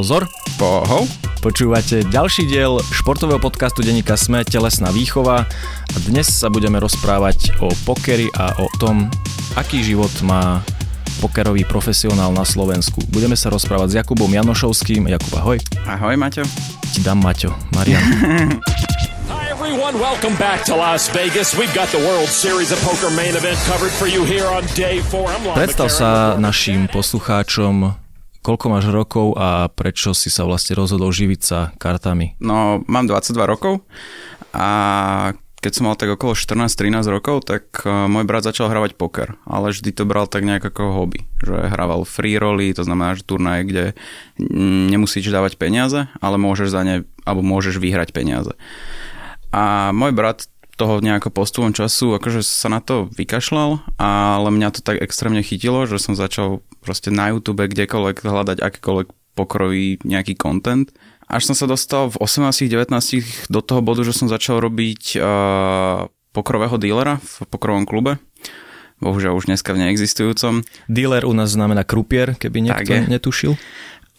Pozor. Pohov. Počúvate ďalší diel športového podcastu denníka Sme Telesná výchova a dnes sa budeme rozprávať o pokeri a o tom, aký život má pokerový profesionál na Slovensku. Budeme sa rozprávať s Jakubom Janošovským. Jakub, ahoj. Ahoj, Maťo. Ti dám Maťo. Marian. Everyone, welcome back to Las Vegas. We've got the World Series of Poker main event covered for you here on day 4. I'm Predstav sa našim poslucháčom, koľko máš rokov a prečo si sa vlastne rozhodol živiť sa kartami. No, mám 22 rokov a keď som mal tak okolo 14-13 rokov, tak uh, môj brat začal hravať poker, ale vždy to bral tak nejak ako hobby, že hrával free roly, to znamená, že turnaje, kde nemusíš dávať peniaze, ale môžeš za ne, alebo môžeš vyhrať peniaze. A môj brat toho nejako postupom času akože sa na to vykašľal, ale mňa to tak extrémne chytilo, že som začal proste na YouTube kdekoľvek hľadať akýkoľvek pokrový nejaký content. Až som sa dostal v 18-19 do toho bodu, že som začal robiť uh, pokrového dílera v pokrovom klube. Bohužiaľ už dneska v neexistujúcom. Dealer u nás znamená krupier, keby niekto netušil.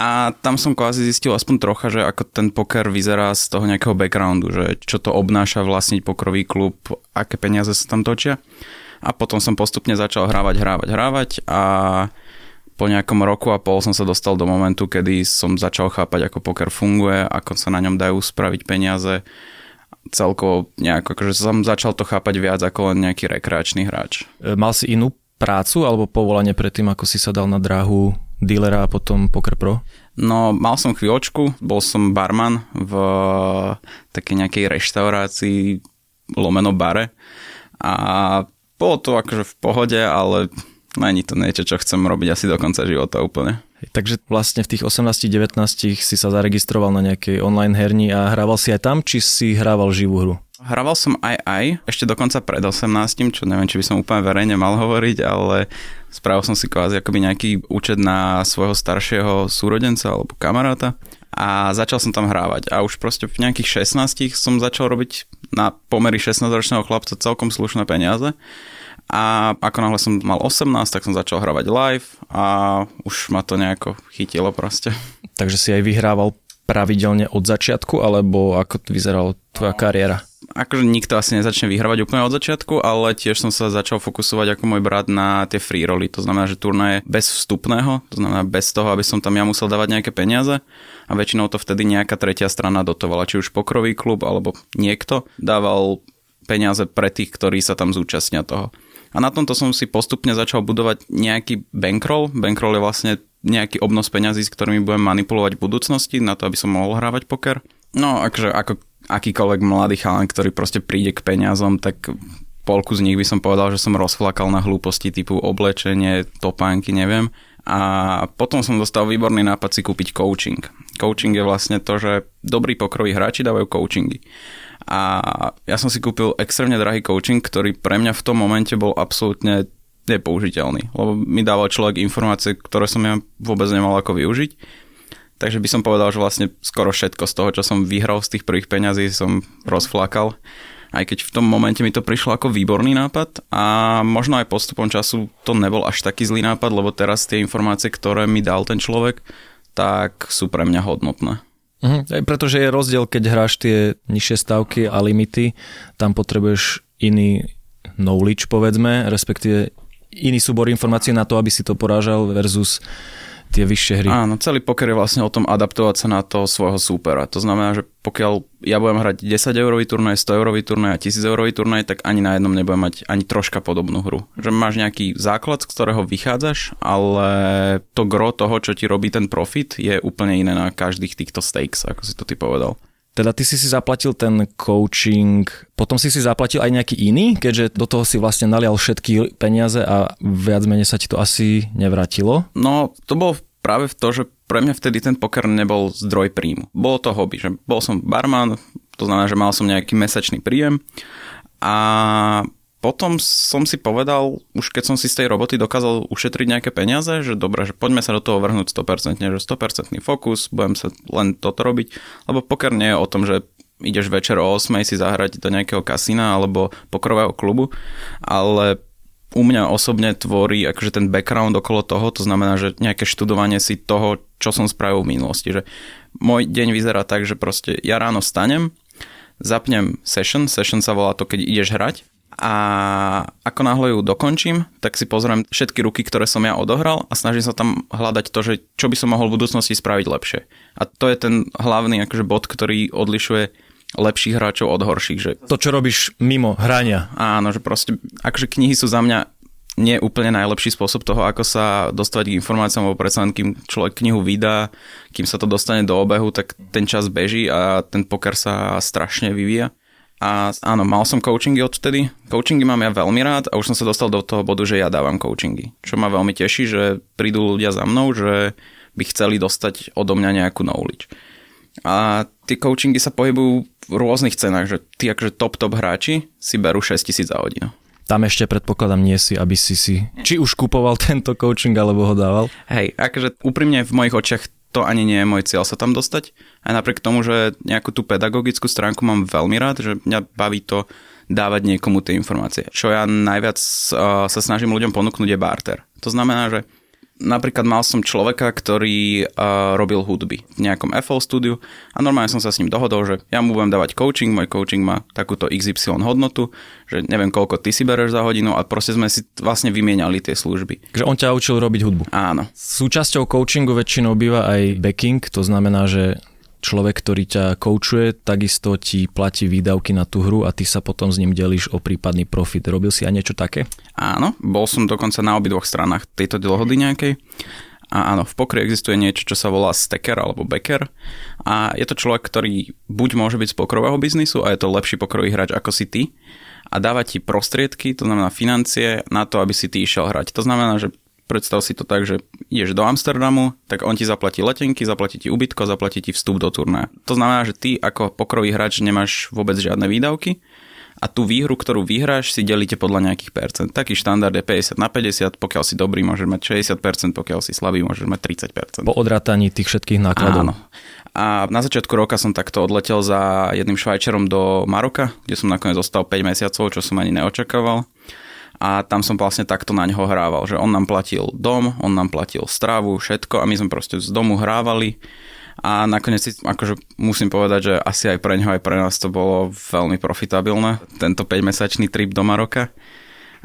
A tam som kvázi zistil aspoň trocha, že ako ten poker vyzerá z toho nejakého backgroundu, že čo to obnáša vlastniť pokrový klub, aké peniaze sa tam točia. A potom som postupne začal hrávať, hrávať, hrávať a po nejakom roku a pol som sa dostal do momentu, kedy som začal chápať, ako poker funguje, ako sa na ňom dajú spraviť peniaze. Celkovo nejako, akože som začal to chápať viac ako len nejaký rekreačný hráč. Mal si inú prácu alebo povolanie predtým, ako si sa dal na dráhu dealera a potom Poker Pro? No, mal som chvíľočku, bol som barman v takej nejakej reštaurácii lomeno bare a bolo to akože v pohode, ale není to niečo, čo chcem robiť asi do konca života úplne. Takže vlastne v tých 18-19 si sa zaregistroval na nejakej online herni a hrával si aj tam, či si hrával živú hru? Hrával som aj aj, ešte dokonca pred 18, čo neviem, či by som úplne verejne mal hovoriť, ale spravil som si kvázi akoby nejaký účet na svojho staršieho súrodenca alebo kamaráta a začal som tam hrávať a už proste v nejakých 16 som začal robiť na pomery 16-ročného chlapca celkom slušné peniaze a ako náhle som mal 18, tak som začal hrávať live a už ma to nejako chytilo proste. Takže si aj vyhrával pravidelne od začiatku, alebo ako vyzerala tvoja kariéra? akože nikto asi nezačne vyhrávať úplne od začiatku, ale tiež som sa začal fokusovať ako môj brat na tie free roly. To znamená, že turnaje bez vstupného, to znamená bez toho, aby som tam ja musel dávať nejaké peniaze a väčšinou to vtedy nejaká tretia strana dotovala, či už pokrový klub alebo niekto dával peniaze pre tých, ktorí sa tam zúčastnia toho. A na tomto som si postupne začal budovať nejaký bankroll. Bankroll je vlastne nejaký obnos peňazí, s ktorými budem manipulovať v budúcnosti na to, aby som mohol hrávať poker. No, akože ako akýkoľvek mladý chalan, ktorý proste príde k peniazom, tak polku z nich by som povedal, že som rozflakal na hlúposti typu oblečenie, topánky, neviem. A potom som dostal výborný nápad si kúpiť coaching. Coaching je vlastne to, že dobrí pokroví hráči dávajú coachingy. A ja som si kúpil extrémne drahý coaching, ktorý pre mňa v tom momente bol absolútne nepoužiteľný. Lebo mi dával človek informácie, ktoré som ja vôbec nemal ako využiť. Takže by som povedal, že vlastne skoro všetko z toho, čo som vyhral z tých prvých peňazí, som rozflakal. Aj keď v tom momente mi to prišlo ako výborný nápad a možno aj postupom času to nebol až taký zlý nápad, lebo teraz tie informácie, ktoré mi dal ten človek, tak sú pre mňa hodnotné. Mhm, aj pretože je rozdiel, keď hráš tie nižšie stavky a limity, tam potrebuješ iný knowledge, povedzme, respektíve iný súbor informácií na to, aby si to porážal versus tie vyššie hry. Áno, celý poker je vlastne o tom adaptovať sa na toho svojho súpera. To znamená, že pokiaľ ja budem hrať 10 eurový turnaj, 100 eurový turnaj a 1000 eurový turnaj, tak ani na jednom nebudem mať ani troška podobnú hru. Že máš nejaký základ, z ktorého vychádzaš, ale to gro toho, čo ti robí ten profit, je úplne iné na každých týchto stakes, ako si to ty povedal. Teda ty si si zaplatil ten coaching, potom si si zaplatil aj nejaký iný, keďže do toho si vlastne nalial všetky peniaze a viac menej sa ti to asi nevrátilo. No, to bolo práve v to, že pre mňa vtedy ten poker nebol zdroj príjmu. Bolo to hobby, že bol som barman, to znamená, že mal som nejaký mesačný príjem a potom som si povedal, už keď som si z tej roboty dokázal ušetriť nejaké peniaze, že dobre, že poďme sa do toho vrhnúť 100%, že 100% fokus, budem sa len toto robiť, lebo poker nie je o tom, že ideš večer o 8 si zahrať do nejakého kasína alebo pokrového klubu, ale u mňa osobne tvorí akože ten background okolo toho, to znamená, že nejaké študovanie si toho, čo som spravil v minulosti. Že môj deň vyzerá tak, že proste ja ráno stanem, zapnem session, session sa volá to, keď ideš hrať a ako náhle ju dokončím, tak si pozriem všetky ruky, ktoré som ja odohral a snažím sa tam hľadať to, že čo by som mohol v budúcnosti spraviť lepšie. A to je ten hlavný akože bod, ktorý odlišuje lepších hráčov od horších. Že... To, čo robíš mimo hrania. Áno, že proste, akože knihy sú za mňa nie úplne najlepší spôsob toho, ako sa dostať k informáciám, lebo predsa len kým človek knihu vydá, kým sa to dostane do obehu, tak ten čas beží a ten poker sa strašne vyvíja. A áno, mal som coachingy odtedy. Coachingy mám ja veľmi rád a už som sa dostal do toho bodu, že ja dávam coachingy. Čo ma veľmi teší, že prídu ľudia za mnou, že by chceli dostať odo mňa nejakú knowledge. A tie coachingy sa pohybujú v rôznych cenách, že tí akože top top hráči si berú 6000 za hodinu. Tam ešte predpokladám nie si, aby si si či už kupoval tento coaching, alebo ho dával? Hej, akože úprimne v mojich očiach to ani nie je môj cieľ sa tam dostať. Aj napriek tomu, že nejakú tú pedagogickú stránku mám veľmi rád, že mňa baví to dávať niekomu tie informácie. Čo ja najviac uh, sa snažím ľuďom ponúknuť je barter. To znamená, že napríklad mal som človeka, ktorý uh, robil hudby v nejakom FL studiu a normálne som sa s ním dohodol, že ja mu budem dávať coaching, môj coaching má takúto XY hodnotu, že neviem koľko ty si bereš za hodinu a proste sme si vlastne vymieniali tie služby. Takže on ťa učil robiť hudbu. Áno. Súčasťou coachingu väčšinou býva aj backing, to znamená, že človek, ktorý ťa koučuje, takisto ti platí výdavky na tú hru a ty sa potom s ním delíš o prípadný profit. Robil si aj niečo také? Áno, bol som dokonca na obidvoch stranách tejto dohody nejakej. A áno, v pokry existuje niečo, čo sa volá stacker alebo backer a je to človek, ktorý buď môže byť z pokrového biznisu a je to lepší pokrový hráč ako si ty a dáva ti prostriedky, to znamená financie na to, aby si ty išiel hrať. To znamená, že Predstav si to tak, že ideš do Amsterdamu, tak on ti zaplatí letenky, zaplatí ti ubytko, zaplatí ti vstup do turné. To znamená, že ty ako pokrový hráč nemáš vôbec žiadne výdavky a tú výhru, ktorú vyhráš, si delíte podľa nejakých percent. Taký štandard je 50 na 50, pokiaľ si dobrý, môžeš mať 60%, pokiaľ si slabý, môžeš mať 30%. Po odrátaní tých všetkých nákladov. Áno. A na začiatku roka som takto odletel za jedným švajčerom do Maroka, kde som nakoniec zostal 5 mesiacov, čo som ani neočakával a tam som vlastne takto na ňo hrával, že on nám platil dom, on nám platil stravu, všetko a my sme proste z domu hrávali. A nakoniec si, akože musím povedať, že asi aj pre ňo, aj pre nás to bolo veľmi profitabilné, tento 5-mesačný trip do Maroka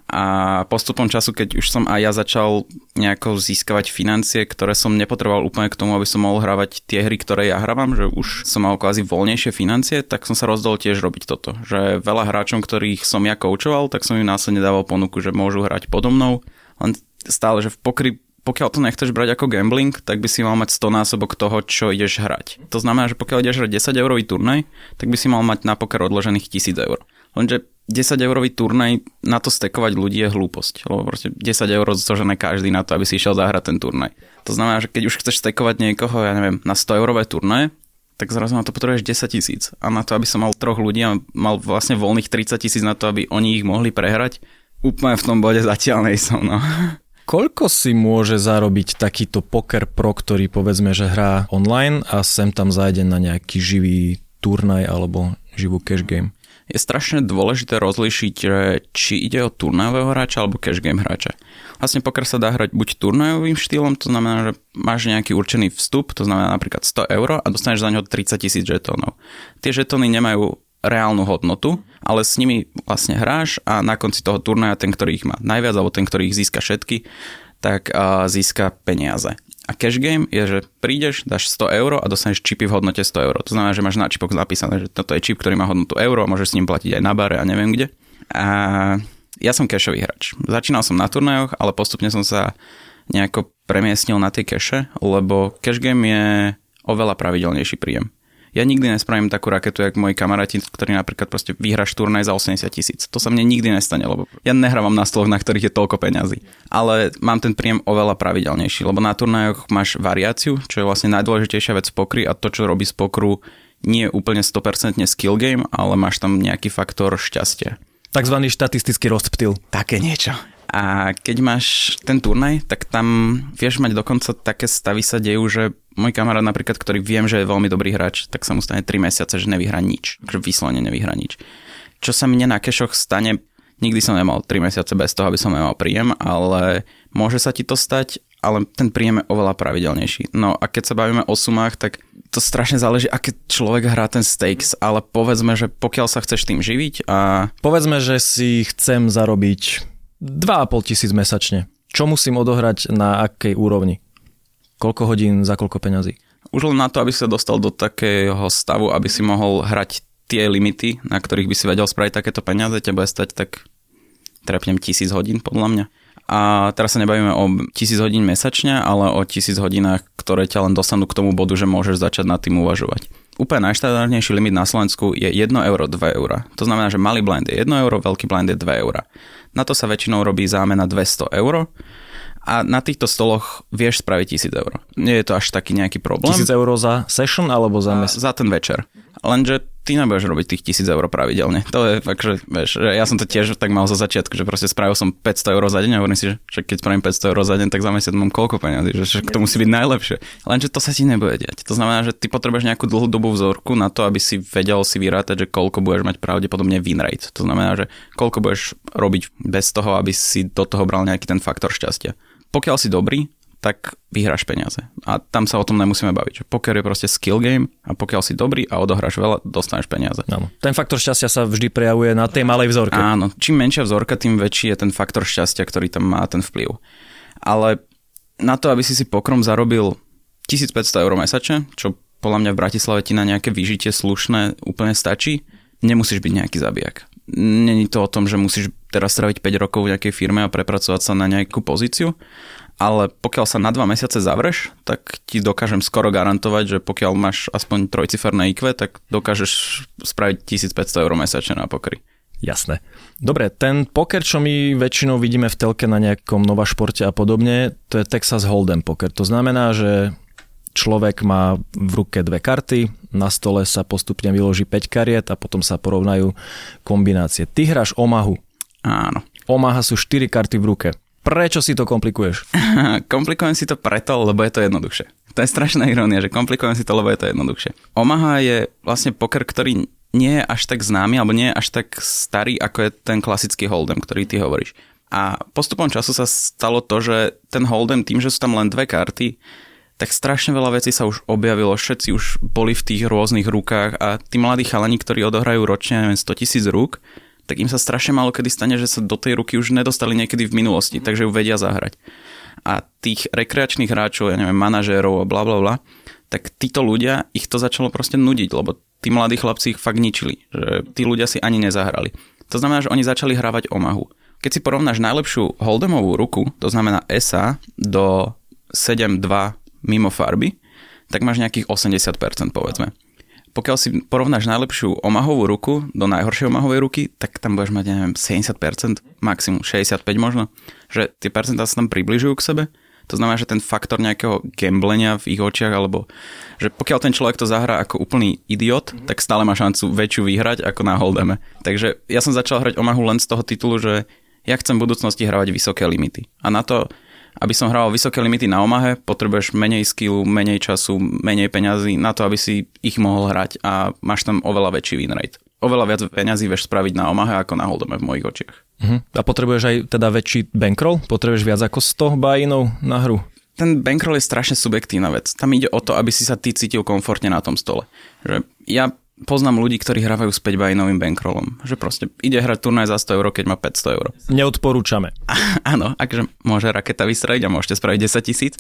a postupom času, keď už som aj ja začal nejako získavať financie, ktoré som nepotreboval úplne k tomu, aby som mohol hrávať tie hry, ktoré ja hrávam, že už som mal kvázi voľnejšie financie, tak som sa rozdol tiež robiť toto. Že veľa hráčom, ktorých som ja koučoval, tak som im následne dával ponuku, že môžu hrať podo mnou, len stále, že v pokry pokiaľ to nechceš brať ako gambling, tak by si mal mať 100 násobok toho, čo ideš hrať. To znamená, že pokiaľ ideš hrať 10 eurový turnaj, tak by si mal mať na poker odložených 1000 eur. Lenže 10 eurový turnaj na to stekovať ľudí je hlúposť. Lebo proste 10 eur zožené každý na to, aby si išiel zahrať ten turnaj. To znamená, že keď už chceš stekovať niekoho, ja neviem, na 100 eurové turnaje, tak zrazu na to potrebuješ 10 tisíc. A na to, aby som mal troch ľudí a mal vlastne voľných 30 tisíc na to, aby oni ich mohli prehrať, úplne v tom bode zatiaľ nejsom. No. Koľko si môže zarobiť takýto poker pro, ktorý povedzme, že hrá online a sem tam zajde na nejaký živý turnaj alebo živú cash game? Je strašne dôležité rozlišiť, či ide o turnajového hráča alebo cash game hráča. Vlastne poker sa dá hrať buď turnajovým štýlom, to znamená, že máš nejaký určený vstup, to znamená napríklad 100 eur a dostaneš za neho 30 tisíc žetónov. Tie žetóny nemajú reálnu hodnotu, ale s nimi vlastne hráš a na konci toho turnaja ten, ktorý ich má najviac, alebo ten, ktorý ich získa všetky, tak získa peniaze. A cash game je, že prídeš, dáš 100 eur a dostaneš čipy v hodnote 100 eur. To znamená, že máš na čipoch napísané, že toto je čip, ktorý má hodnotu euro a môžeš s ním platiť aj na bare a neviem kde. A ja som cashový hráč. Začínal som na turnajoch, ale postupne som sa nejako premiestnil na tie cache, lebo cash game je oveľa pravidelnejší príjem. Ja nikdy nespravím takú raketu, jak moji kamaráti, ktorí napríklad proste vyhraš turnaj za 80 tisíc. To sa mne nikdy nestane, lebo ja nehrávam na stoloch, na ktorých je toľko peňazí. Ale mám ten príjem oveľa pravidelnejší, lebo na turnajoch máš variáciu, čo je vlastne najdôležitejšia vec pokry a to, čo robí z pokru, nie je úplne 100% skill game, ale máš tam nejaký faktor šťastia. Takzvaný štatistický rozptyl. Také niečo. A keď máš ten turnaj, tak tam vieš mať dokonca také stavy sa dejú, že môj kamarát napríklad, ktorý viem, že je veľmi dobrý hráč, tak sa mu stane 3 mesiace, že nevyhrá nič. Že vyslovene nevyhrá nič. Čo sa mne na kešoch stane Nikdy som nemal 3 mesiace bez toho, aby som nemal príjem, ale môže sa ti to stať, ale ten príjem je oveľa pravidelnejší. No a keď sa bavíme o sumách, tak to strašne záleží, aké človek hrá ten stakes, ale povedzme, že pokiaľ sa chceš tým živiť a... Povedzme, že si chcem zarobiť 2,5 tisíc mesačne. Čo musím odohrať na akej úrovni? Koľko hodín za koľko peňazí? Už len na to, aby sa dostal do takého stavu, aby si mohol hrať tie limity, na ktorých by si vedel spraviť takéto peniaze, ťa bude stať tak trepnem tisíc hodín podľa mňa. A teraz sa nebavíme o tisíc hodín mesačne, ale o tisíc hodinách, ktoré ťa len dostanú k tomu bodu, že môžeš začať nad tým uvažovať. Úplne najštandardnejší limit na Slovensku je 1 euro, 2 euro. To znamená, že malý blind je 1 euro, veľký blind je 2 euro. Na to sa väčšinou robí zámena 200 euro a na týchto stoloch vieš spraviť 1000 eur. Nie je to až taký nejaký problém. 1000 eur za session alebo za mesiac? Za ten večer. Lenže ty nebudeš robiť tých 1000 eur pravidelne. To je fakt, že, vieš, že ja som to tiež tak mal za začiatku, že proste spravil som 500 eur za deň a hovorím si, že keď spravím 500 eur za deň, tak za mesiac mám koľko peniazy, že však to musí byť najlepšie. Lenže to sa ti nebude diať. To znamená, že ty potrebuješ nejakú dlhú dobu vzorku na to, aby si vedel si vyrátať, že koľko budeš mať pravdepodobne win rate. To znamená, že koľko budeš robiť bez toho, aby si do toho bral nejaký ten faktor šťastia pokiaľ si dobrý, tak vyhráš peniaze. A tam sa o tom nemusíme baviť. Že poker je proste skill game a pokiaľ si dobrý a odohráš veľa, dostaneš peniaze. Áno. Ten faktor šťastia sa vždy prejavuje na tej malej vzorke. Áno. Čím menšia vzorka, tým väčší je ten faktor šťastia, ktorý tam má ten vplyv. Ale na to, aby si si pokrom zarobil 1500 eur mesačne, čo podľa mňa v Bratislave ti na nejaké vyžitie slušné úplne stačí, nemusíš byť nejaký zabijak. Není to o tom, že musíš teraz straviť 5 rokov v nejakej firme a prepracovať sa na nejakú pozíciu, ale pokiaľ sa na 2 mesiace zavreš, tak ti dokážem skoro garantovať, že pokiaľ máš aspoň trojciferné IQ, tak dokážeš spraviť 1500 eur mesačne na pokry. Jasné. Dobre, ten poker, čo my väčšinou vidíme v telke na nejakom Nova športe a podobne, to je Texas Hold'em poker. To znamená, že človek má v ruke dve karty, na stole sa postupne vyloží 5 kariet a potom sa porovnajú kombinácie. Ty hráš Omahu. Áno. Omaha sú 4 karty v ruke. Prečo si to komplikuješ? Komplikujem si to preto, lebo je to jednoduchšie. To je strašná irónia, že komplikujem si to, lebo je to jednoduchšie. Omaha je vlastne poker, ktorý nie je až tak známy, alebo nie je až tak starý, ako je ten klasický hold'em, ktorý ty hovoríš. A postupom času sa stalo to, že ten hold'em tým, že sú tam len dve karty, tak strašne veľa vecí sa už objavilo, všetci už boli v tých rôznych rukách a tí mladí chalani, ktorí odohrajú ročne neviem, 100 tisíc rúk, tak im sa strašne málo kedy stane, že sa do tej ruky už nedostali niekedy v minulosti, takže ju vedia zahrať. A tých rekreačných hráčov, ja neviem, manažérov a bla bla bla, tak títo ľudia, ich to začalo proste nudiť, lebo tí mladí chlapci ich fakt ničili, že tí ľudia si ani nezahrali. To znamená, že oni začali hrávať Omahu. Keď si porovnáš najlepšiu holdemovú ruku, to znamená ESA, do 7-2 mimo farby, tak máš nejakých 80% povedzme. Pokiaľ si porovnáš najlepšiu omahovú ruku do najhoršej omahovej ruky, tak tam budeš mať, neviem, 70%, maximum 65 možno, že tie percentá sa tam približujú k sebe. To znamená, že ten faktor nejakého gamblenia v ich očiach, alebo že pokiaľ ten človek to zahrá ako úplný idiot, mm-hmm. tak stále má šancu väčšiu vyhrať ako na holdeme. Takže ja som začal hrať Omahu len z toho titulu, že ja chcem v budúcnosti hravať vysoké limity. A na to aby som hral vysoké limity na Omahe, potrebuješ menej skillu, menej času, menej peňazí na to, aby si ich mohol hrať a máš tam oveľa väčší win rate. Oveľa viac peňazí vieš spraviť na Omahe ako na Holdome v mojich očiach. Uh-huh. A potrebuješ aj teda väčší bankroll? Potrebuješ viac ako 100 bajinov na hru? Ten bankroll je strašne subjektívna vec. Tam ide o to, aby si sa ty cítil komfortne na tom stole. Že ja poznám ľudí, ktorí hrávajú s 5 bajinovým bankrollom. Že proste ide hrať turnaj za 100 eur, keď má 500 eur. Neodporúčame. áno, akže môže raketa vystreliť a môžete spraviť 10 tisíc,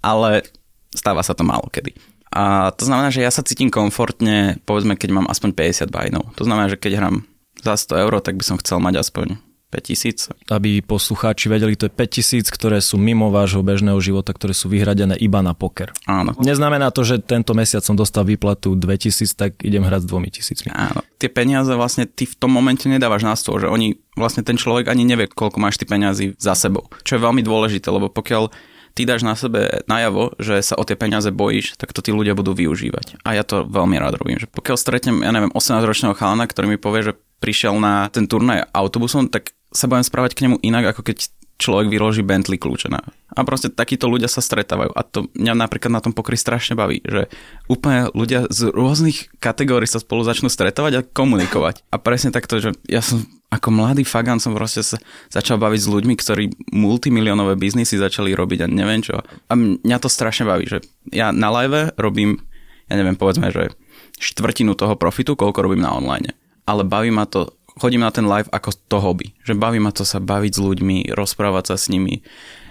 ale stáva sa to málo kedy. A to znamená, že ja sa cítim komfortne, povedzme, keď mám aspoň 50 bajnov. To znamená, že keď hrám za 100 eur, tak by som chcel mať aspoň 5000. Aby poslucháči vedeli, to je 5000, ktoré sú mimo vášho bežného života, ktoré sú vyhradené iba na poker. Áno. Neznamená to, že tento mesiac som dostal výplatu 2000, tak idem hrať s 2000. Áno. Tie peniaze vlastne ty v tom momente nedávaš na stôl, že oni, vlastne ten človek ani nevie, koľko máš ty peniazy za sebou. Čo je veľmi dôležité, lebo pokiaľ ty dáš na sebe najavo, že sa o tie peniaze bojíš, tak to tí ľudia budú využívať. A ja to veľmi rád robím. Že pokiaľ stretnem, ja neviem, 18-ročného chalana, ktorý mi povie, že prišiel na ten turnaj autobusom, tak sa budem správať k nemu inak, ako keď človek vyloží Bentley kľúče na. A proste takíto ľudia sa stretávajú. A to mňa napríklad na tom pokry strašne baví, že úplne ľudia z rôznych kategórií sa spolu začnú stretávať a komunikovať. A presne takto, že ja som ako mladý fagan som proste sa začal baviť s ľuďmi, ktorí multimilionové biznisy začali robiť a neviem čo. A mňa to strašne baví, že ja na live robím, ja neviem, povedzme, že štvrtinu toho profitu, koľko robím na online. Ale baví ma to, chodím na ten live ako to hobby. Že baví ma to sa baviť s ľuďmi, rozprávať sa s nimi,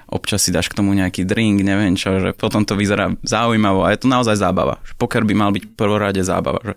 občas si dáš k tomu nejaký drink, neviem čo, že potom to vyzerá zaujímavo a je to naozaj zábava. Že poker by mal byť prvorade zábava. Že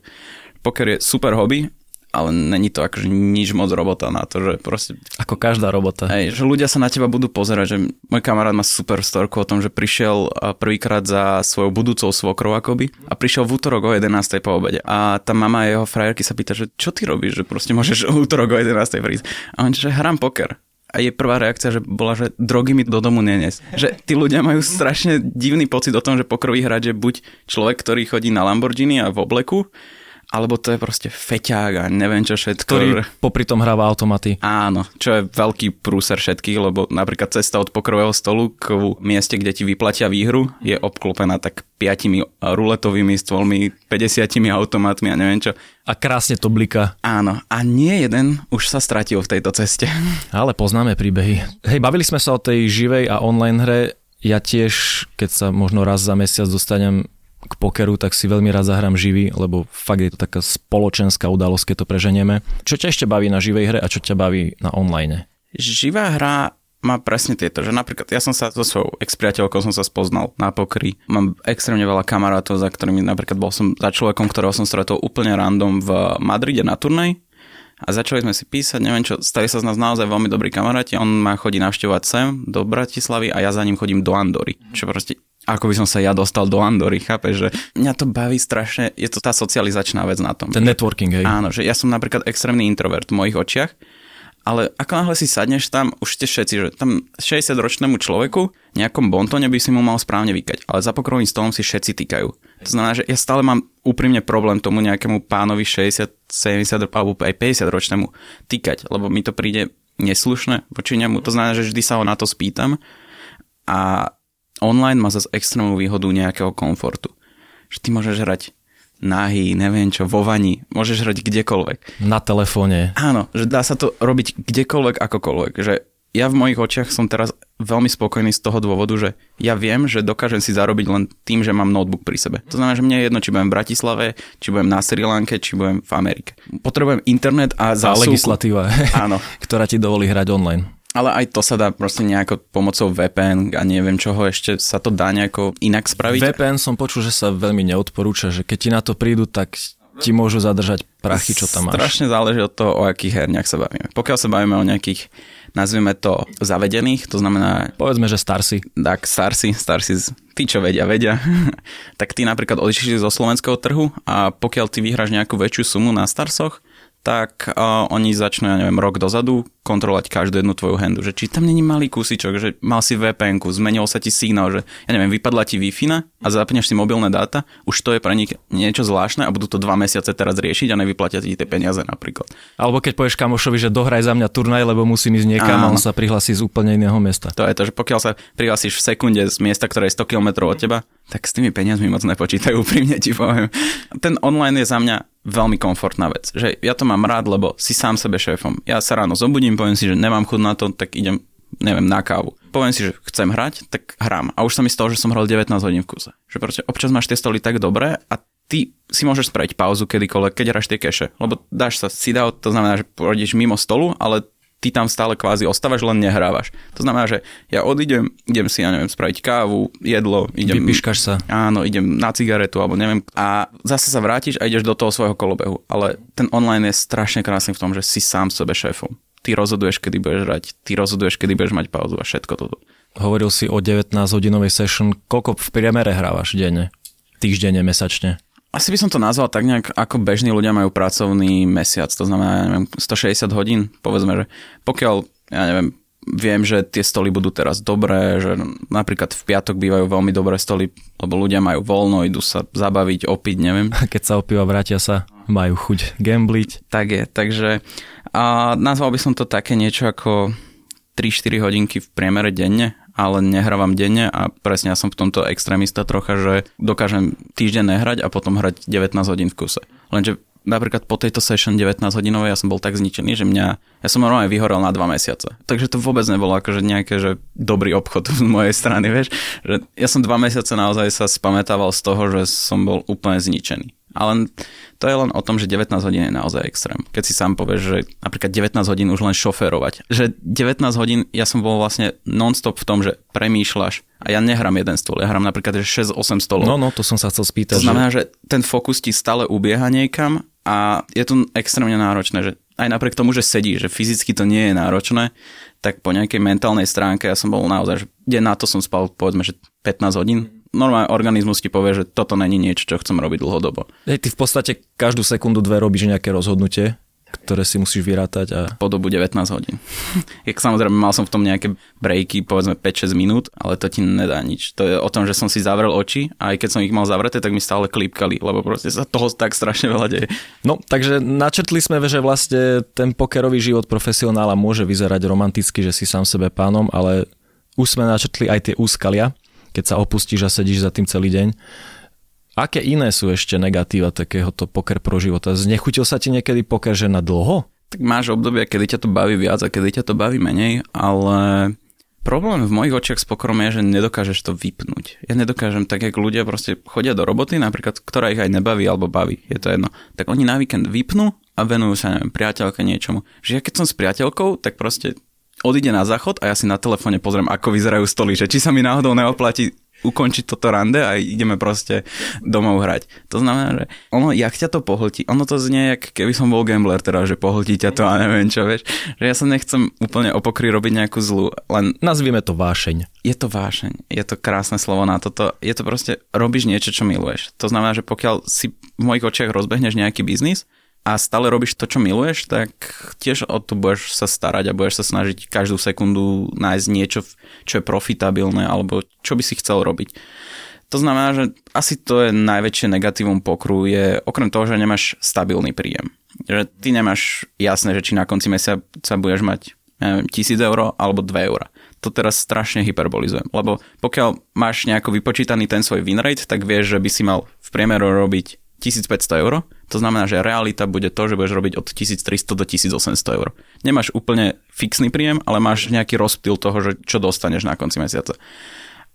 poker je super hobby, ale není to akože nič moc robota na to, že proste... Ako každá robota. Hej, že ľudia sa na teba budú pozerať, že môj kamarát má super storku o tom, že prišiel prvýkrát za svojou budúcou svokrou akoby a prišiel v útorok o 11. po obede. A tá mama jeho frajerky sa pýta, že čo ty robíš, že proste môžeš útorok o 11. prísť. A on že hrám poker. A je prvá reakcia, že bola, že drogy mi do domu nenes. Že tí ľudia majú strašne divný pocit o tom, že pokrový hráč je buď človek, ktorý chodí na Lamborghini a v obleku, alebo to je proste feťák a neviem čo všetko. Ktorý popri tom hráva automaty. Áno, čo je veľký prúser všetkých, lebo napríklad cesta od pokrového stolu k mieste, kde ti vyplatia výhru, je obklopená tak piatimi ruletovými stvolmi, 50 automatmi a neviem čo. A krásne to blika. Áno, a nie jeden už sa stratil v tejto ceste. Ale poznáme príbehy. Hej, bavili sme sa o tej živej a online hre. Ja tiež, keď sa možno raz za mesiac dostanem k pokeru, tak si veľmi rád zahrám živý, lebo fakt je to taká spoločenská udalosť, keď to preženieme. Čo ťa ešte baví na živej hre a čo ťa baví na online? Živá hra má presne tieto, že napríklad ja som sa so svojou ex-priateľkou som sa spoznal na pokry. Mám extrémne veľa kamarátov, za ktorými napríklad bol som za človekom, ktorého som stretol úplne random v Madride na turnej a začali sme si písať, neviem čo, stali sa z nás naozaj veľmi dobrí kamaráti, on ma chodí navštevovať sem do Bratislavy a ja za ním chodím do Andory, čo proste ako by som sa ja dostal do Andory, chápe, že mňa to baví strašne, je to tá socializačná vec na tom. Ten networking, hej. Áno, že ja som napríklad extrémny introvert v mojich očiach, ale ako náhle si sadneš tam, už ste všetci, že tam 60-ročnému človeku nejakom bontone by si mu mal správne vykať, ale za pokrovým stolom si všetci týkajú. To znamená, že ja stále mám úprimne problém tomu nejakému pánovi 60, 70 alebo aj 50 ročnému týkať, lebo mi to príde neslušné voči nemu. To znamená, že vždy sa ho na to spýtam a online má zase extrémnu výhodu nejakého komfortu. Že ty môžeš hrať nahý, neviem čo, vo vani, môžeš hrať kdekoľvek. Na telefóne. Áno, že dá sa to robiť kdekoľvek, akokoľvek. Že ja v mojich očiach som teraz veľmi spokojný z toho dôvodu, že ja viem, že dokážem si zarobiť len tým, že mám notebook pri sebe. To znamená, že mne je jedno, či budem v Bratislave, či budem na Sri Lanke, či budem v Amerike. Potrebujem internet a zásuvku. Legislatíva, Áno. ktorá ti dovolí hrať online. Ale aj to sa dá proste nejako pomocou VPN a neviem čoho ešte sa to dá nejako inak spraviť. VPN som počul, že sa veľmi neodporúča, že keď ti na to prídu, tak ti môžu zadržať prachy, čo tam máš. Strašne záleží od toho, o akých herniach sa bavíme. Pokiaľ sa bavíme o nejakých, nazvime to, zavedených, to znamená... Povedzme, že Starsy. Tak, Starsy, Starsy, tí, čo vedia, vedia. tak ty napríklad odišli zo slovenského trhu a pokiaľ ty vyhráš nejakú väčšiu sumu na Starsoch, tak uh, oni začnú, ja neviem, rok dozadu kontrolovať každú jednu tvoju handu, že či tam není malý kúsičok, že mal si vpn zmenil sa ti signál, že ja neviem, vypadla ti wi a zapneš si mobilné dáta, už to je pre nich niečo zvláštne a budú to dva mesiace teraz riešiť a nevyplatia ti tie peniaze napríklad. Alebo keď povieš kamošovi, že dohraj za mňa turnaj, lebo musím ísť niekam Áno. a on sa prihlasí z úplne iného miesta. To je to, že pokiaľ sa prihlasíš v sekunde z miesta, ktoré je 100 km od teba, tak s tými peniazmi moc nepočítajú, úprimne ti poviem. Ten online je za mňa veľmi komfortná vec. Že ja to mám rád, lebo si sám sebe šéfom. Ja sa ráno zobudím, poviem si, že nemám chud na to, tak idem neviem, na kávu. Poviem si, že chcem hrať, tak hrám. A už sa mi stalo, že som hral 19 hodín v kuse. Že proste občas máš tie stoly tak dobré a ty si môžeš spraviť pauzu kedykoľvek, keď hráš tie keše. Lebo dáš sa sit out, to znamená, že pôjdeš mimo stolu, ale ty tam stále kvázi ostávaš, len nehrávaš. To znamená, že ja odídem, idem si, ja neviem, spraviť kávu, jedlo, idem... Vypiškaš sa. Áno, idem na cigaretu, alebo neviem. A zase sa vrátiš a ideš do toho svojho kolobehu. Ale ten online je strašne krásny v tom, že si sám sebe šéfom. Ty rozhoduješ, kedy budeš hrať, ty rozhoduješ, kedy budeš mať pauzu a všetko toto. Hovoril si o 19-hodinovej session. Koľko v priemere hrávaš denne? Týždenne, mesačne? Asi by som to nazval tak nejak, ako bežní ľudia majú pracovný mesiac, to znamená, ja neviem, 160 hodín, povedzme, že pokiaľ, ja neviem, viem, že tie stoly budú teraz dobré, že napríklad v piatok bývajú veľmi dobré stoly, lebo ľudia majú voľno, idú sa zabaviť, opiť, neviem. Keď sa opíva, vrátia sa, majú chuť gambliť. Tak je, takže a nazval by som to také niečo ako 3-4 hodinky v priemere denne ale nehrávam denne a presne ja som v tomto extrémista trocha, že dokážem týždeň nehrať a potom hrať 19 hodín v kuse. Lenže napríklad po tejto session 19 hodinovej ja som bol tak zničený, že mňa, ja som normálne vyhorel na dva mesiace. Takže to vôbec nebolo akože nejaké, že dobrý obchod z mojej strany, vieš. Že ja som dva mesiace naozaj sa spamätával z toho, že som bol úplne zničený. Ale to je len o tom, že 19 hodín je naozaj extrém. Keď si sám povieš, že napríklad 19 hodín už len šoférovať. Že 19 hodín ja som bol vlastne non-stop v tom, že premýšľaš a ja nehrám jeden stôl, ja hrám napríklad 6-8 stolov. No, no, to som sa chcel spýtať. To znamená, že... že ten fokus ti stále ubieha niekam a je to extrémne náročné, že aj napriek tomu, že sedí, že fyzicky to nie je náročné, tak po nejakej mentálnej stránke ja som bol naozaj, že deň na to som spal povedzme, že 15 hodín, normálne organizmus ti povie, že toto není niečo, čo chcem robiť dlhodobo. Hej, ty v podstate každú sekundu, dve robíš nejaké rozhodnutie, ktoré si musíš vyrátať a... Po dobu 19 hodín. Jak samozrejme, mal som v tom nejaké breaky, povedzme 5-6 minút, ale to ti nedá nič. To je o tom, že som si zavrel oči a aj keď som ich mal zavreté, tak mi stále klípkali, lebo proste sa toho tak strašne veľa deje. No, takže načetli sme, že vlastne ten pokerový život profesionála môže vyzerať romanticky, že si sám sebe pánom, ale už sme načetli aj tie úskalia keď sa opustíš a sedíš za tým celý deň. Aké iné sú ešte negatíva takéhoto poker pro života? Znechutil sa ti niekedy poker, že na dlho? Tak máš obdobie, kedy ťa to baví viac a kedy ťa to baví menej, ale problém v mojich očiach s pokorom je, že nedokážeš to vypnúť. Ja nedokážem, tak jak ľudia proste chodia do roboty, napríklad, ktorá ich aj nebaví alebo baví, je to jedno. Tak oni na víkend vypnú a venujú sa, neviem, priateľke niečomu. Že ja keď som s priateľkou, tak proste odíde na záchod a ja si na telefóne pozriem, ako vyzerajú stoly, že či sa mi náhodou neoplatí ukončiť toto rande a ideme proste domov hrať. To znamená, že ono, jak ťa to pohltí, ono to znie, jak keby som bol gambler, teda, že pohltí ťa to a neviem čo, vieš, že ja sa nechcem úplne opokry robiť nejakú zlu, len... Nazvime to vášeň. Je to vášeň, je to krásne slovo na toto, je to proste, robíš niečo, čo miluješ. To znamená, že pokiaľ si v mojich očiach rozbehneš nejaký biznis, a stále robíš to, čo miluješ, tak tiež o to budeš sa starať a budeš sa snažiť každú sekundu nájsť niečo, čo je profitabilné alebo čo by si chcel robiť. To znamená, že asi to je najväčšie negatívum pokru, je okrem toho, že nemáš stabilný príjem. Že ty nemáš jasné, že či na konci mesiaca budeš mať neviem, 1000 eur alebo 2 eur. To teraz strašne hyperbolizujem, lebo pokiaľ máš nejako vypočítaný ten svoj win rate, tak vieš, že by si mal v priemeru robiť 1500 eur, to znamená, že realita bude to, že budeš robiť od 1300 do 1800 eur. Nemáš úplne fixný príjem, ale máš nejaký rozptyl toho, že čo dostaneš na konci mesiaca.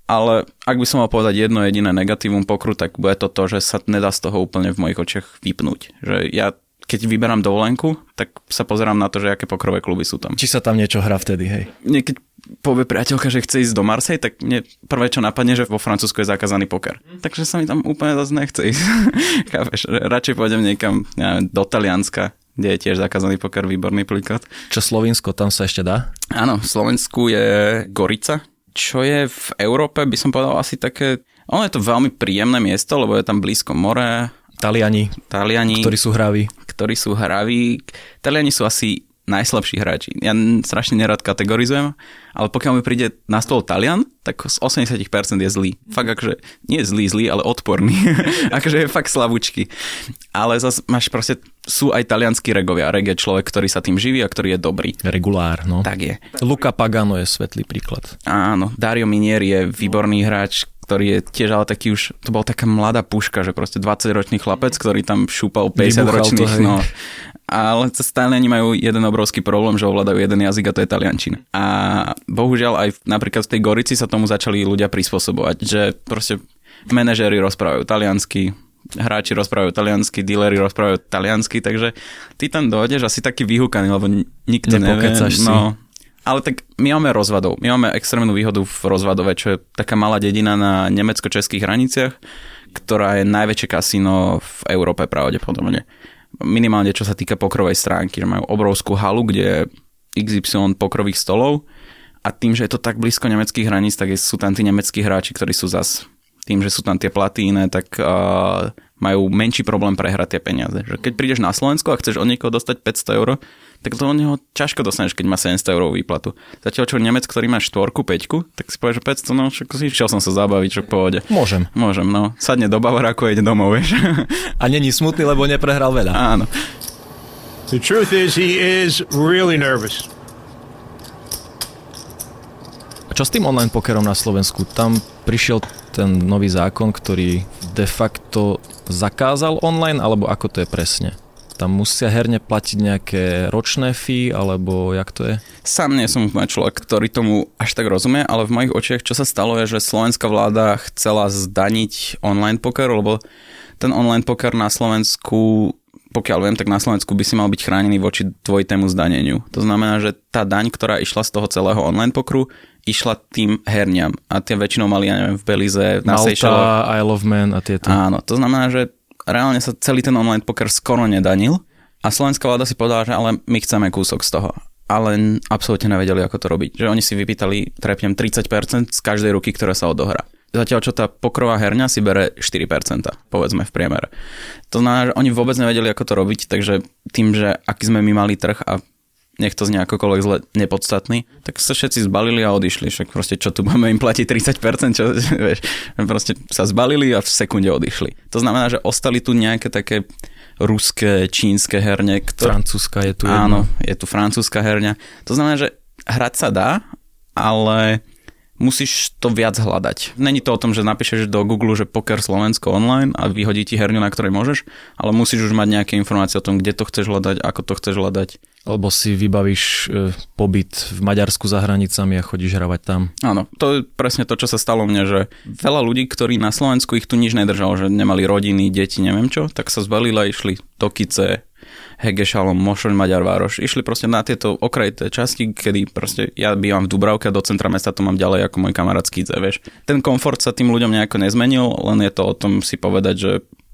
Ale ak by som mal povedať jedno jediné negatívum pokru, tak bude to to, že sa nedá z toho úplne v mojich očiach vypnúť. Že ja keď vyberám dovolenku, tak sa pozerám na to, že aké pokrové kluby sú tam. Či sa tam niečo hrá vtedy, hej? Niekedy povie priateľka, že chce ísť do Marseille, tak mne prvé, čo napadne, že vo Francúzsku je zakázaný poker. Takže sa mi tam úplne zase nechce ísť. Chápeš? Radšej pôjdem niekam neviem, do Talianska, kde je tiež zakázaný poker, výborný príklad. Čo Slovinsko, tam sa ešte dá? Áno, v Slovensku je Gorica, čo je v Európe, by som povedal asi také... Ono je to veľmi príjemné miesto, lebo je tam blízko more, Taliani, Taliani, ktorí sú hraví. Ktorí sú hraví. Taliani sú asi najslabší hráči. Ja strašne nerad kategorizujem, ale pokiaľ mi príde na stôl Talian, tak z 80% je zlý. Fakt akože, nie je zlý, zlý, ale odporný. akože je fakt slabúčky. Ale zase máš proste, sú aj talianskí regovia. Reg je človek, ktorý sa tým živí a ktorý je dobrý. Regulár, no. Tak je. Luca Pagano je svetlý príklad. Áno, Dario Minier je výborný hráč, ktorý je tiež ale taký už, to bola taká mladá puška, že proste 20-ročný chlapec, ktorý tam šúpal 50-ročných, no. Ale Taliani majú jeden obrovský problém, že ovládajú jeden jazyk a to je taliančina. A bohužiaľ aj napríklad v tej Gorici sa tomu začali ľudia prispôsobovať, že proste manažéri rozprávajú taliansky, hráči rozprávajú taliansky, dealery rozprávajú taliansky, takže ty tam dojdeš asi taký vyhúkaný, lebo nikto nevie. No, ale tak my máme rozvadov. My máme extrémnu výhodu v rozvadove, čo je taká malá dedina na nemecko-českých hraniciach, ktorá je najväčšie kasíno v Európe pravdepodobne. Minimálne čo sa týka pokrovej stránky, že majú obrovskú halu, kde je XY pokrových stolov a tým, že je to tak blízko nemeckých hraníc, tak sú tam tí nemeckí hráči, ktorí sú zas tým, že sú tam tie platy iné, tak uh, majú menší problém prehrať tie peniaze. Že keď prídeš na Slovensko a chceš od niekoho dostať 500 eur, tak to od neho ťažko dostaneš, keď má 700 eurovú výplatu. Zatiaľ čo Nemec, ktorý má štvorku, peťku, tak si povieš, že 500, no čo si šiel som sa zabaviť, čo pohode. Môžem. Môžem, no. Sadne do Bavaráku a ide domov, vieš. A není smutný, lebo neprehral veľa. Áno. The truth is he is really nervous. A čo s tým online pokerom na Slovensku? Tam prišiel ten nový zákon, ktorý de facto zakázal online, alebo ako to je presne? Tam musia herne platiť nejaké ročné fee, alebo jak to je? Sám nie som úplne človek, ktorý tomu až tak rozumie, ale v mojich očiach čo sa stalo je, že slovenská vláda chcela zdaniť online poker, lebo ten online poker na Slovensku pokiaľ viem, tak na Slovensku by si mal byť chránený voči dvojitému zdaneniu. To znamená, že tá daň, ktorá išla z toho celého online pokru, išla tým herniam. A tie väčšinou mali, ja neviem, v Belize, na Malta, Seychelles. Isle of Man a tieto. Áno, to znamená, že reálne sa celý ten online poker skoro nedanil a slovenská vláda si povedala, že ale my chceme kúsok z toho. Ale absolútne nevedeli, ako to robiť. Že oni si vypýtali, trepnem, 30% z každej ruky, ktorá sa odohrá. Zatiaľ, čo tá pokrová herňa si bere 4%, povedzme v priemere. To znamená, že oni vôbec nevedeli, ako to robiť, takže tým, že aký sme my mali trh a nech to znie akokoľvek zle nepodstatný, tak sa všetci zbalili a odišli. Však proste čo tu máme im platiť 30%, čo, vieš, proste sa zbalili a v sekunde odišli. To znamená, že ostali tu nejaké také ruské, čínske herne. Ktoré... Francúzska je tu Áno, je tu francúzska herňa. To znamená, že hrať sa dá, ale musíš to viac hľadať. Není to o tom, že napíšeš do Google, že poker Slovensko online a vyhodí ti herňu, na ktorej môžeš, ale musíš už mať nejaké informácie o tom, kde to chceš hľadať, ako to chceš hľadať. Alebo si vybavíš e, pobyt v Maďarsku za hranicami a chodíš hravať tam. Áno, to je presne to, čo sa stalo mne, že veľa ľudí, ktorí na Slovensku ich tu nič nedržalo, že nemali rodiny, deti, neviem čo, tak sa zbalili a išli do Kice, Hegešalom, Mošoň, Maďar Vároš. Išli proste na tieto okrajité časti, kedy proste ja bývam v Dubravke a do centra mesta to mám ďalej ako môj kamarát Skidze, vieš. Ten komfort sa tým ľuďom nejako nezmenil, len je to o tom si povedať, že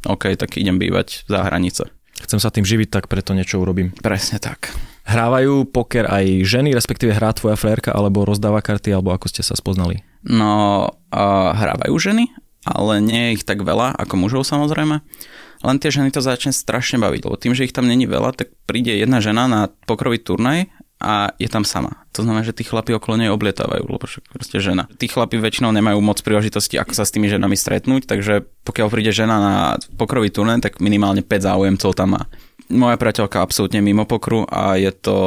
OK, tak idem bývať za hranice. Chcem sa tým živiť, tak preto niečo urobím. Presne tak. Hrávajú poker aj ženy, respektíve hrá tvoja frérka, alebo rozdáva karty, alebo ako ste sa spoznali? No, uh, hrávajú ženy, ale nie je ich tak veľa ako mužov samozrejme. Len tie ženy to začne strašne baviť, lebo tým, že ich tam není veľa, tak príde jedna žena na pokrový turnaj a je tam sama. To znamená, že tí chlapi okolo nej oblietávajú, lebo proste žena. Tí chlapi väčšinou nemajú moc príležitosti, ako sa s tými ženami stretnúť, takže pokiaľ príde žena na pokrový turnaj, tak minimálne 5 záujemcov tam má. Moja priateľka absolútne mimo pokru a je to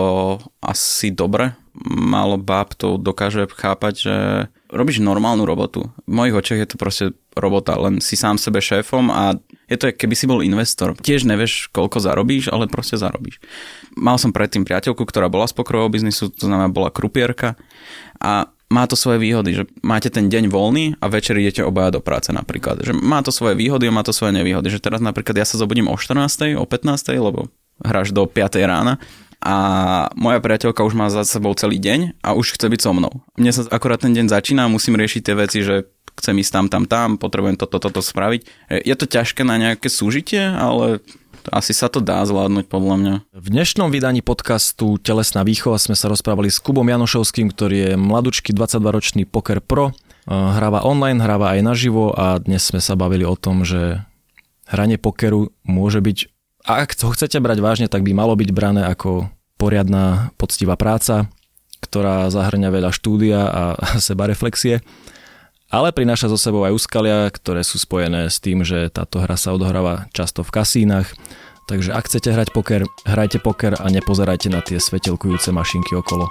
asi dobre. Málo báb to dokáže chápať, že robíš normálnu robotu. V mojich očiach je to proste robota, len si sám sebe šéfom a je to, keby si bol investor. Tiež nevieš, koľko zarobíš, ale proste zarobíš. Mal som predtým priateľku, ktorá bola z pokrového biznisu, to znamená bola krupierka a má to svoje výhody, že máte ten deň voľný a večer idete obaja do práce napríklad. Že má to svoje výhody a má to svoje nevýhody. Že teraz napríklad ja sa zobudím o 14. o 15. lebo hráš do 5. rána a moja priateľka už má za sebou celý deň a už chce byť so mnou. Mne sa akorát ten deň začína a musím riešiť tie veci, že chcem ísť tam, tam, tam, potrebujem toto, toto spraviť. Je to ťažké na nejaké súžitie, ale asi sa to dá zvládnuť podľa mňa. V dnešnom vydaní podcastu Telesná výchova sme sa rozprávali s Kubom Janošovským, ktorý je mladúčky 22-ročný poker pro. Hráva online, hráva aj naživo a dnes sme sa bavili o tom, že hranie pokeru môže byť, ak to chcete brať vážne, tak by malo byť brané ako poriadna, poctivá práca, ktorá zahrňa veľa štúdia a seba reflexie ale prináša zo sebou aj úskalia, ktoré sú spojené s tým, že táto hra sa odohráva často v kasínach. Takže ak chcete hrať poker, hrajte poker a nepozerajte na tie svetelkujúce mašinky okolo.